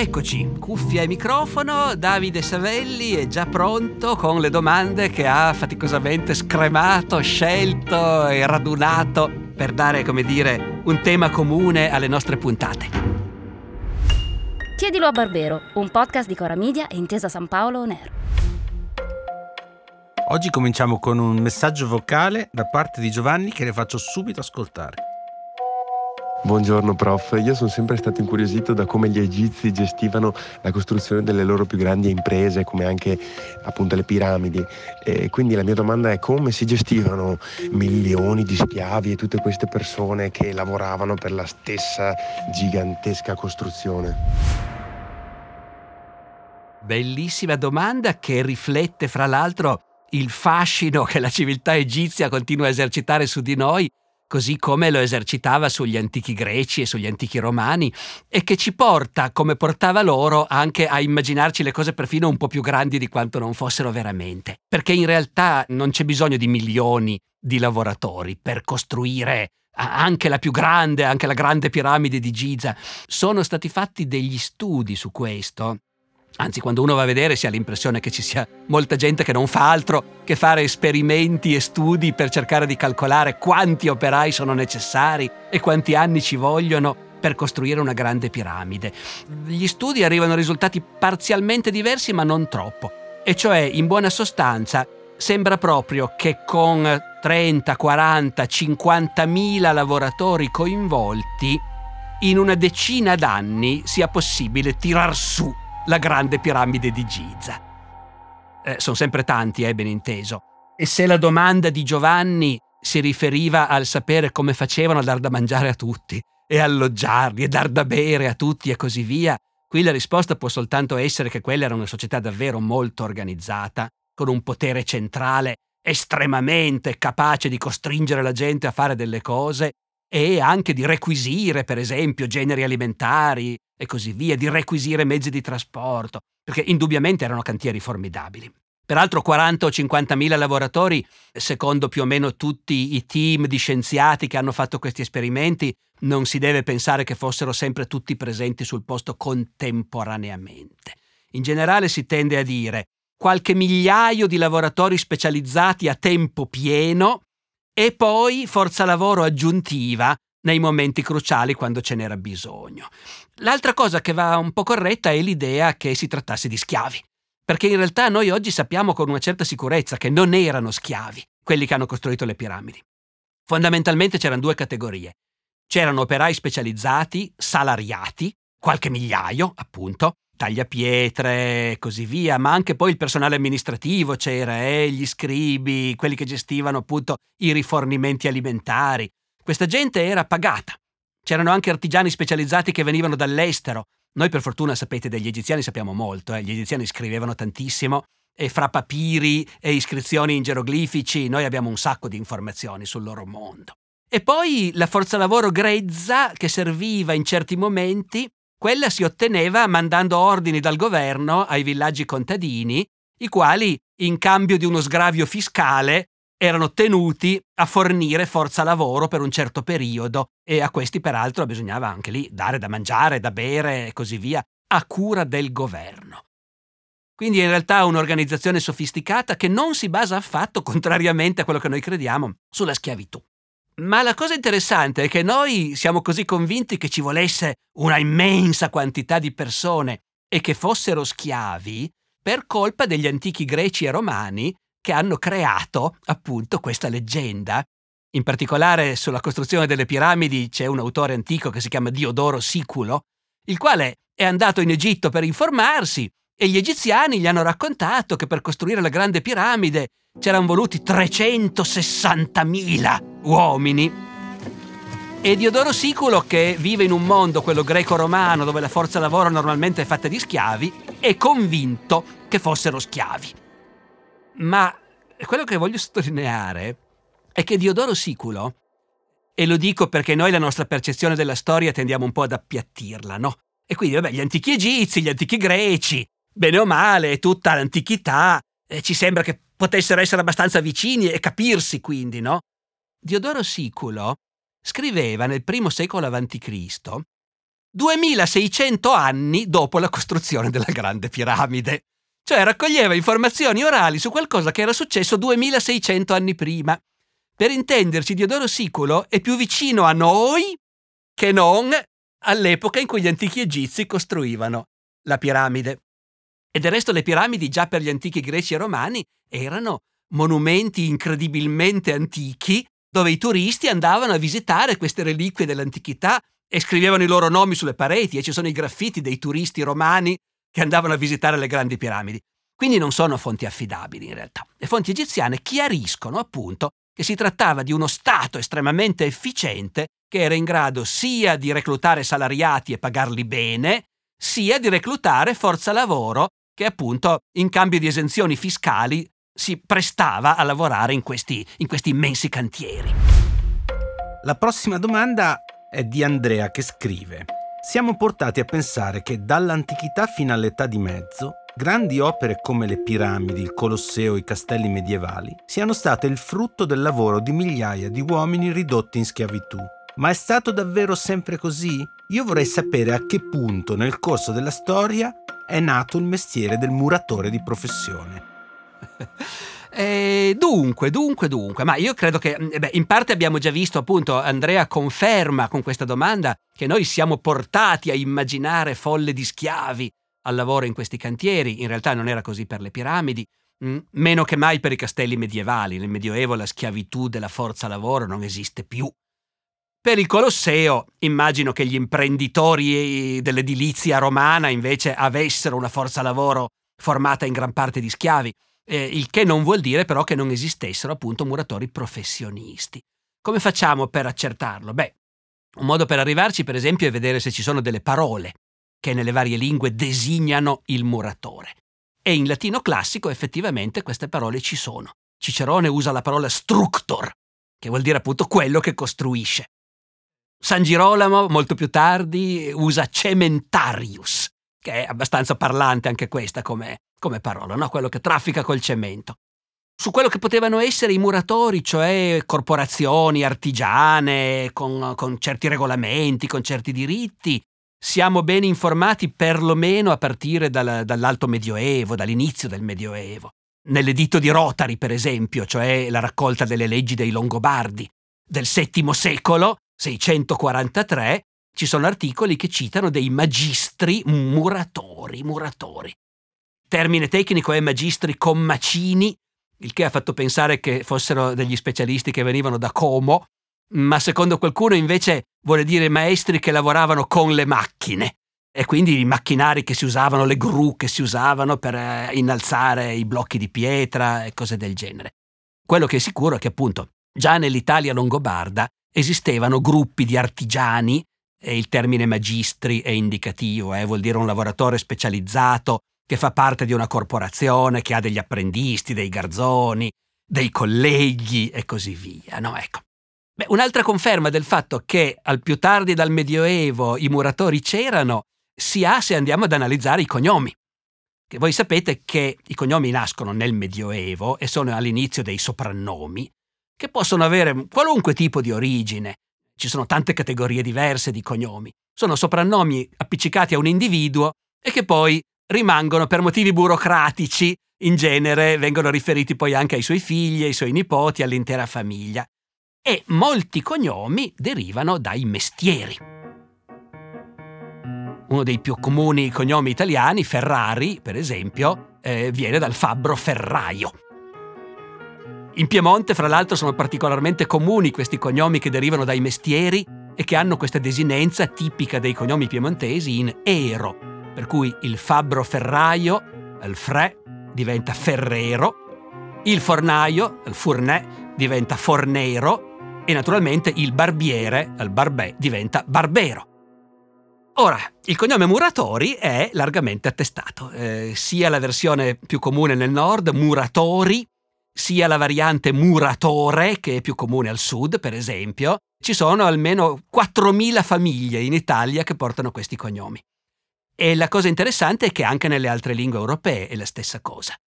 Eccoci, cuffia e microfono, Davide Savelli è già pronto con le domande che ha faticosamente scremato, scelto e radunato per dare, come dire, un tema comune alle nostre puntate. Chiedilo a Barbero, un podcast di Cora Media e Intesa San Paolo On Air. Oggi cominciamo con un messaggio vocale da parte di Giovanni che le faccio subito ascoltare. Buongiorno prof, io sono sempre stato incuriosito da come gli egizi gestivano la costruzione delle loro più grandi imprese, come anche appunto le piramidi. E quindi la mia domanda è come si gestivano milioni di schiavi e tutte queste persone che lavoravano per la stessa gigantesca costruzione? Bellissima domanda che riflette fra l'altro il fascino che la civiltà egizia continua a esercitare su di noi così come lo esercitava sugli antichi greci e sugli antichi romani, e che ci porta, come portava loro, anche a immaginarci le cose perfino un po' più grandi di quanto non fossero veramente. Perché in realtà non c'è bisogno di milioni di lavoratori per costruire anche la più grande, anche la grande piramide di Giza. Sono stati fatti degli studi su questo Anzi, quando uno va a vedere si ha l'impressione che ci sia molta gente che non fa altro che fare esperimenti e studi per cercare di calcolare quanti operai sono necessari e quanti anni ci vogliono per costruire una grande piramide. Gli studi arrivano a risultati parzialmente diversi, ma non troppo. E cioè, in buona sostanza, sembra proprio che con 30, 40, 50 mila lavoratori coinvolti, in una decina d'anni sia possibile tirar su la grande piramide di Giza. Eh, sono sempre tanti, eh, ben inteso. E se la domanda di Giovanni si riferiva al sapere come facevano a dar da mangiare a tutti, e alloggiarli, e dar da bere a tutti e così via, qui la risposta può soltanto essere che quella era una società davvero molto organizzata, con un potere centrale estremamente capace di costringere la gente a fare delle cose e anche di requisire, per esempio, generi alimentari e così via, di requisire mezzi di trasporto, perché indubbiamente erano cantieri formidabili. Peraltro 40 o 50 mila lavoratori, secondo più o meno tutti i team di scienziati che hanno fatto questi esperimenti, non si deve pensare che fossero sempre tutti presenti sul posto contemporaneamente. In generale si tende a dire qualche migliaio di lavoratori specializzati a tempo pieno e poi forza lavoro aggiuntiva nei momenti cruciali quando ce n'era bisogno. L'altra cosa che va un po' corretta è l'idea che si trattasse di schiavi, perché in realtà noi oggi sappiamo con una certa sicurezza che non erano schiavi quelli che hanno costruito le piramidi. Fondamentalmente c'erano due categorie. C'erano operai specializzati, salariati, qualche migliaio, appunto, tagliapietre e così via, ma anche poi il personale amministrativo c'era, eh, gli scribi, quelli che gestivano appunto i rifornimenti alimentari. Questa gente era pagata. C'erano anche artigiani specializzati che venivano dall'estero. Noi per fortuna sapete degli egiziani sappiamo molto, eh. gli egiziani scrivevano tantissimo e fra papiri e iscrizioni in geroglifici noi abbiamo un sacco di informazioni sul loro mondo. E poi la forza lavoro grezza che serviva in certi momenti quella si otteneva mandando ordini dal governo ai villaggi contadini, i quali, in cambio di uno sgravio fiscale, erano tenuti a fornire forza lavoro per un certo periodo e a questi peraltro bisognava anche lì dare da mangiare, da bere e così via, a cura del governo. Quindi in realtà un'organizzazione sofisticata che non si basa affatto, contrariamente a quello che noi crediamo, sulla schiavitù. Ma la cosa interessante è che noi siamo così convinti che ci volesse una immensa quantità di persone e che fossero schiavi per colpa degli antichi greci e romani che hanno creato appunto questa leggenda. In particolare sulla costruzione delle piramidi c'è un autore antico che si chiama Diodoro Siculo, il quale è andato in Egitto per informarsi e gli egiziani gli hanno raccontato che per costruire la grande piramide c'erano voluti 360.000 uomini. E Diodoro Siculo, che vive in un mondo, quello greco-romano, dove la forza lavoro normalmente è fatta di schiavi, è convinto che fossero schiavi. Ma quello che voglio sottolineare è che Diodoro Siculo, e lo dico perché noi la nostra percezione della storia tendiamo un po' ad appiattirla, no? E quindi, vabbè, gli antichi egizi, gli antichi greci, bene o male, tutta l'antichità, eh, ci sembra che potessero essere abbastanza vicini e capirsi quindi, no? Diodoro Siculo scriveva nel primo secolo a.C., 2600 anni dopo la costruzione della Grande Piramide. Cioè raccoglieva informazioni orali su qualcosa che era successo 2600 anni prima. Per intenderci, Diodoro Siculo è più vicino a noi che non all'epoca in cui gli antichi egizi costruivano la piramide. E del resto le piramidi già per gli antichi greci e romani erano monumenti incredibilmente antichi dove i turisti andavano a visitare queste reliquie dell'antichità e scrivevano i loro nomi sulle pareti e ci sono i graffiti dei turisti romani che andavano a visitare le grandi piramidi. Quindi non sono fonti affidabili in realtà. Le fonti egiziane chiariscono appunto che si trattava di uno Stato estremamente efficiente che era in grado sia di reclutare salariati e pagarli bene, sia di reclutare forza lavoro che appunto in cambio di esenzioni fiscali si prestava a lavorare in questi, in questi immensi cantieri. La prossima domanda è di Andrea che scrive siamo portati a pensare che dall'antichità fino all'età di mezzo, grandi opere come le piramidi, il Colosseo, i castelli medievali, siano state il frutto del lavoro di migliaia di uomini ridotti in schiavitù. Ma è stato davvero sempre così? Io vorrei sapere a che punto nel corso della storia è nato il mestiere del muratore di professione. E dunque, dunque, dunque, ma io credo che, mm, beh, in parte abbiamo già visto appunto, Andrea conferma con questa domanda che noi siamo portati a immaginare folle di schiavi al lavoro in questi cantieri, in realtà non era così per le piramidi, mh, mm, meno che mai per i castelli medievali, nel Medioevo la schiavitù della forza lavoro non esiste più. Per il Colosseo immagino che gli imprenditori dell'edilizia romana invece avessero una forza lavoro formata in gran parte di schiavi eh, il che non vuol dire però che non esistessero appunto muratori professionisti. Come facciamo per accertarlo? Beh, un modo per arrivarci per esempio è vedere se ci sono delle parole che nelle varie lingue designano il muratore. E in latino classico effettivamente queste parole ci sono. Cicerone usa la parola structor, che vuol dire appunto quello che costruisce. San Girolamo, molto più tardi, usa cementarius, che è abbastanza parlante anche questa come, come parola, no? quello che traffica col cemento. Su quello che potevano essere i muratori, cioè corporazioni artigiane con, con certi regolamenti, con certi diritti, siamo ben informati perlomeno a partire dal, dall'alto medioevo, dall'inizio del medioevo. Nell'editto di Rotari, per esempio, cioè la raccolta delle leggi dei Longobardi, del VII secolo, 643, ci sono articoli che citano dei magistri muratori, muratori. Termine tecnico è magistri commacini, il che ha fatto pensare che fossero degli specialisti che venivano da Como, ma secondo qualcuno invece vuole dire maestri che lavoravano con le macchine e quindi i macchinari che si usavano, le gru che si usavano per eh, innalzare i blocchi di pietra e cose del genere. Quello che è sicuro è che appunto già nell'Italia longobarda esistevano gruppi di artigiani e il termine magistri è indicativo, eh, vuol dire un lavoratore specializzato che fa parte di una corporazione, che ha degli apprendisti, dei garzoni, dei colleghi e così via. No, ecco. Beh, un'altra conferma del fatto che al più tardi dal Medioevo i muratori c'erano si ha se andiamo ad analizzare i cognomi. Che voi sapete che i cognomi nascono nel Medioevo e sono all'inizio dei soprannomi, che possono avere qualunque tipo di origine. Ci sono tante categorie diverse di cognomi. Sono soprannomi appiccicati a un individuo e che poi rimangono per motivi burocratici, in genere vengono riferiti poi anche ai suoi figli, ai suoi nipoti, all'intera famiglia. E molti cognomi derivano dai mestieri. Uno dei più comuni cognomi italiani, Ferrari, per esempio, eh, viene dal fabbro ferraio. In Piemonte, fra l'altro, sono particolarmente comuni questi cognomi che derivano dai mestieri e che hanno questa desinenza tipica dei cognomi piemontesi in ero, per cui il fabbro ferraio, il fre, diventa ferrero, il fornaio, il fournè, diventa fornero e naturalmente il barbiere, il barbè, diventa barbero. Ora, il cognome Muratori è largamente attestato, eh, sia la versione più comune nel nord, Muratori, sia la variante Muratore, che è più comune al sud, per esempio. Ci sono almeno 4.000 famiglie in Italia che portano questi cognomi. E la cosa interessante è che anche nelle altre lingue europee è la stessa cosa.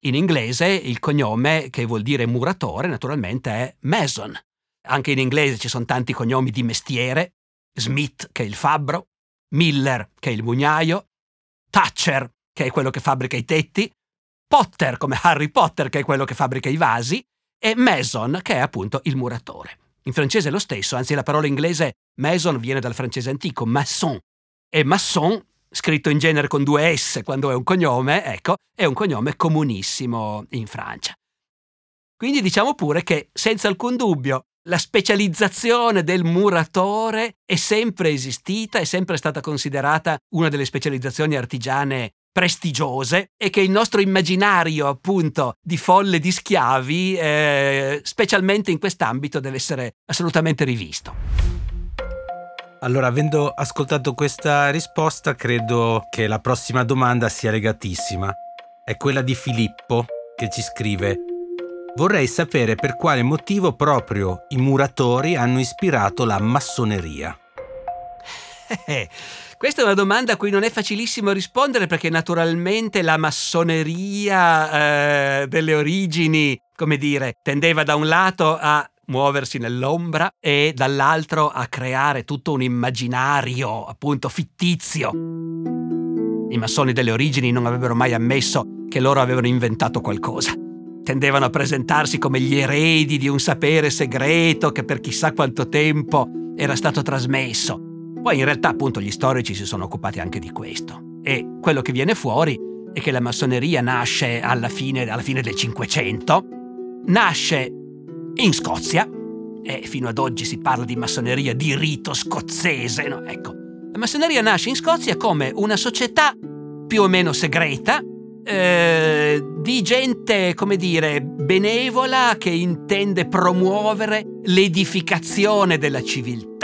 In inglese il cognome, che vuol dire muratore, naturalmente è Mason. Anche in inglese ci sono tanti cognomi di mestiere, Smith, che è il fabbro, Miller, che è il mugnaio, Thatcher, che è quello che fabbrica i tetti, Potter, come Harry Potter, che è quello che fabbrica i vasi, e Mason, che è appunto il muratore. In francese è lo stesso, anzi la parola inglese mason viene dal francese antico, maçon. E maçon, scritto in genere con due S quando è un cognome, ecco, è un cognome comunissimo in Francia. Quindi diciamo pure che, senza alcun dubbio, la specializzazione del muratore è sempre esistita, è sempre stata considerata una delle specializzazioni artigiane prestigiose e che il nostro immaginario appunto di folle di schiavi, eh, specialmente in quest'ambito, deve essere assolutamente rivisto. Allora, avendo ascoltato questa risposta, credo che la prossima domanda sia legatissima. È quella di Filippo che ci scrive Vorrei sapere per quale motivo proprio i muratori hanno ispirato la massoneria. Eh, questa è una domanda a cui non è facilissimo rispondere perché naturalmente la massoneria eh, delle origini, come dire, tendeva da un lato a muoversi nell'ombra e dall'altro a creare tutto un immaginario appunto fittizio. I massoni delle origini non avrebbero mai ammesso che loro avevano inventato qualcosa. Tendevano a presentarsi come gli eredi di un sapere segreto che per chissà quanto tempo era stato trasmesso poi in realtà appunto gli storici si sono occupati anche di questo e quello che viene fuori è che la massoneria nasce alla fine, alla fine del Cinquecento, nasce in Scozia e fino ad oggi si parla di massoneria di rito scozzese, no? Ecco, la massoneria nasce in Scozia come una società più o meno segreta eh, di gente, come dire, benevola che intende promuovere l'edificazione della civiltà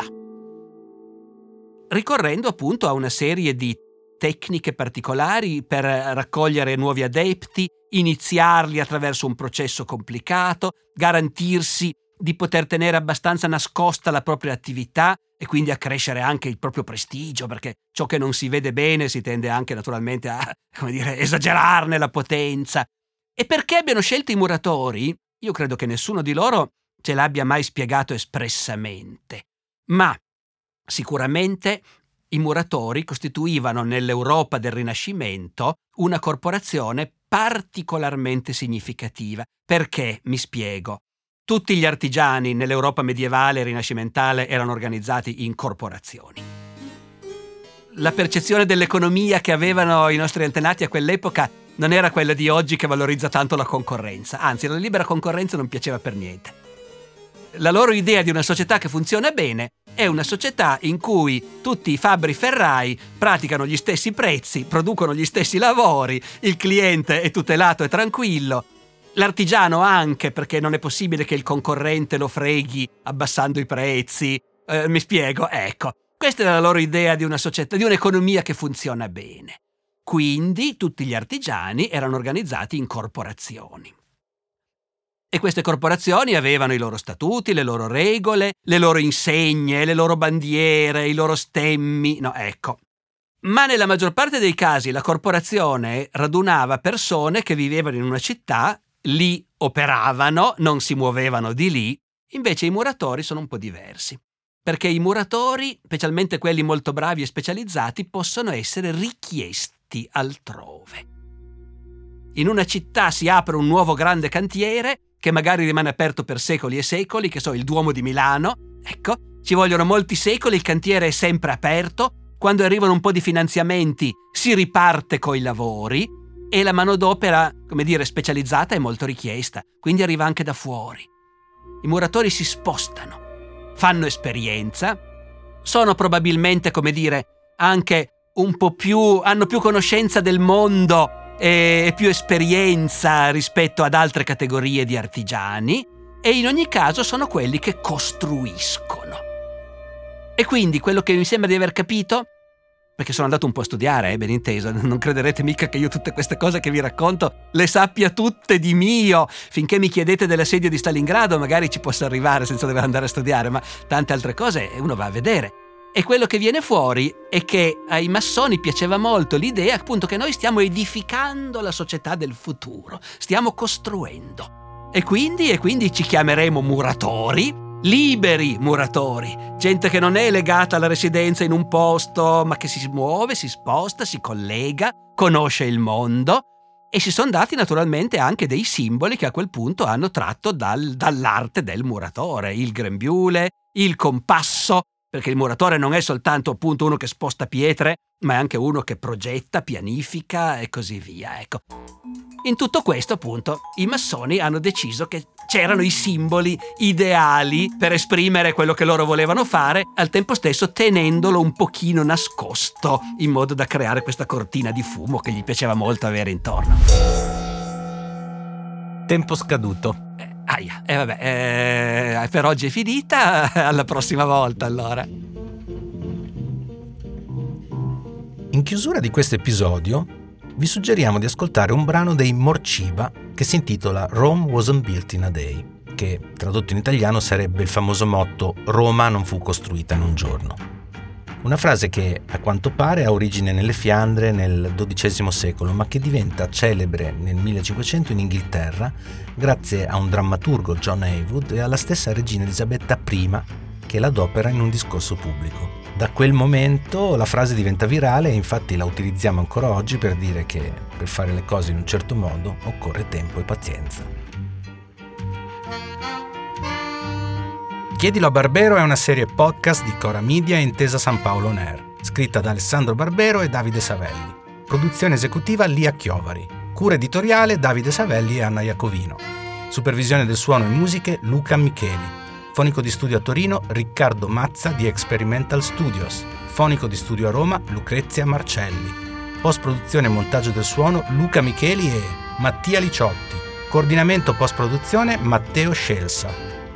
ricorrendo appunto a una serie di tecniche particolari per raccogliere nuovi adepti, iniziarli attraverso un processo complicato, garantirsi di poter tenere abbastanza nascosta la propria attività e quindi accrescere anche il proprio prestigio, perché ciò che non si vede bene si tende anche naturalmente a, dire, esagerarne la potenza. E perché abbiano scelto i muratori? Io credo che nessuno di loro ce l'abbia mai spiegato espressamente. Ma Sicuramente i muratori costituivano nell'Europa del Rinascimento una corporazione particolarmente significativa. Perché? Mi spiego. Tutti gli artigiani nell'Europa medievale e rinascimentale erano organizzati in corporazioni. La percezione dell'economia che avevano i nostri antenati a quell'epoca non era quella di oggi che valorizza tanto la concorrenza, anzi la libera concorrenza non piaceva per niente. La loro idea di una società che funziona bene è una società in cui tutti i fabbri ferrai praticano gli stessi prezzi, producono gli stessi lavori, il cliente è tutelato e tranquillo, l'artigiano anche perché non è possibile che il concorrente lo freghi abbassando i prezzi. Eh, mi spiego? Ecco, questa è la loro idea di una società, di un'economia che funziona bene. Quindi tutti gli artigiani erano organizzati in corporazioni. E queste corporazioni avevano i loro statuti, le loro regole, le loro insegne, le loro bandiere, i loro stemmi. No, ecco. Ma nella maggior parte dei casi la corporazione radunava persone che vivevano in una città, lì operavano, non si muovevano di lì. Invece i muratori sono un po' diversi. Perché i muratori, specialmente quelli molto bravi e specializzati, possono essere richiesti altrove. In una città si apre un nuovo grande cantiere che magari rimane aperto per secoli e secoli, che so, il Duomo di Milano. Ecco, ci vogliono molti secoli, il cantiere è sempre aperto, quando arrivano un po' di finanziamenti si riparte coi lavori e la manodopera, come dire, specializzata è molto richiesta, quindi arriva anche da fuori. I muratori si spostano, fanno esperienza, sono probabilmente, come dire, anche un po' più, hanno più conoscenza del mondo e più esperienza rispetto ad altre categorie di artigiani e in ogni caso sono quelli che costruiscono. E quindi quello che mi sembra di aver capito, perché sono andato un po' a studiare, eh, ben inteso, non crederete mica che io tutte queste cose che vi racconto le sappia tutte di mio, finché mi chiedete dell'assedio di Stalingrado magari ci posso arrivare senza dover andare a studiare, ma tante altre cose uno va a vedere. E quello che viene fuori è che ai massoni piaceva molto l'idea appunto che noi stiamo edificando la società del futuro, stiamo costruendo. E quindi, e quindi ci chiameremo muratori liberi muratori, gente che non è legata alla residenza in un posto, ma che si muove, si sposta, si collega, conosce il mondo e si sono dati naturalmente anche dei simboli che a quel punto hanno tratto dal, dall'arte del muratore, il grembiule, il compasso, perché il muratore non è soltanto appunto uno che sposta pietre, ma è anche uno che progetta, pianifica e così via. Ecco. In tutto questo, appunto, i massoni hanno deciso che c'erano i simboli ideali per esprimere quello che loro volevano fare, al tempo stesso tenendolo un pochino nascosto, in modo da creare questa cortina di fumo che gli piaceva molto avere intorno. Tempo scaduto. Aia, e eh, vabbè, eh, per oggi è finita, alla prossima volta allora. In chiusura di questo episodio vi suggeriamo di ascoltare un brano dei Morciba che si intitola Rome wasn't built in a day, che tradotto in italiano sarebbe il famoso motto Roma non fu costruita in un giorno. Una frase che a quanto pare ha origine nelle Fiandre nel XII secolo, ma che diventa celebre nel 1500 in Inghilterra grazie a un drammaturgo John Heywood e alla stessa regina Elisabetta I che l'adopera in un discorso pubblico. Da quel momento la frase diventa virale e infatti la utilizziamo ancora oggi per dire che per fare le cose in un certo modo occorre tempo e pazienza. Chiedilo a Barbero è una serie podcast di Cora Media e Intesa San Paolo On scritta da Alessandro Barbero e Davide Savelli. Produzione esecutiva Lia Chiovari. Cura editoriale Davide Savelli e Anna Iacovino. Supervisione del suono e musiche Luca Micheli. Fonico di studio a Torino Riccardo Mazza di Experimental Studios. Fonico di studio a Roma Lucrezia Marcelli. Post produzione e montaggio del suono Luca Micheli e Mattia Liciotti. Coordinamento post produzione Matteo Scelsa.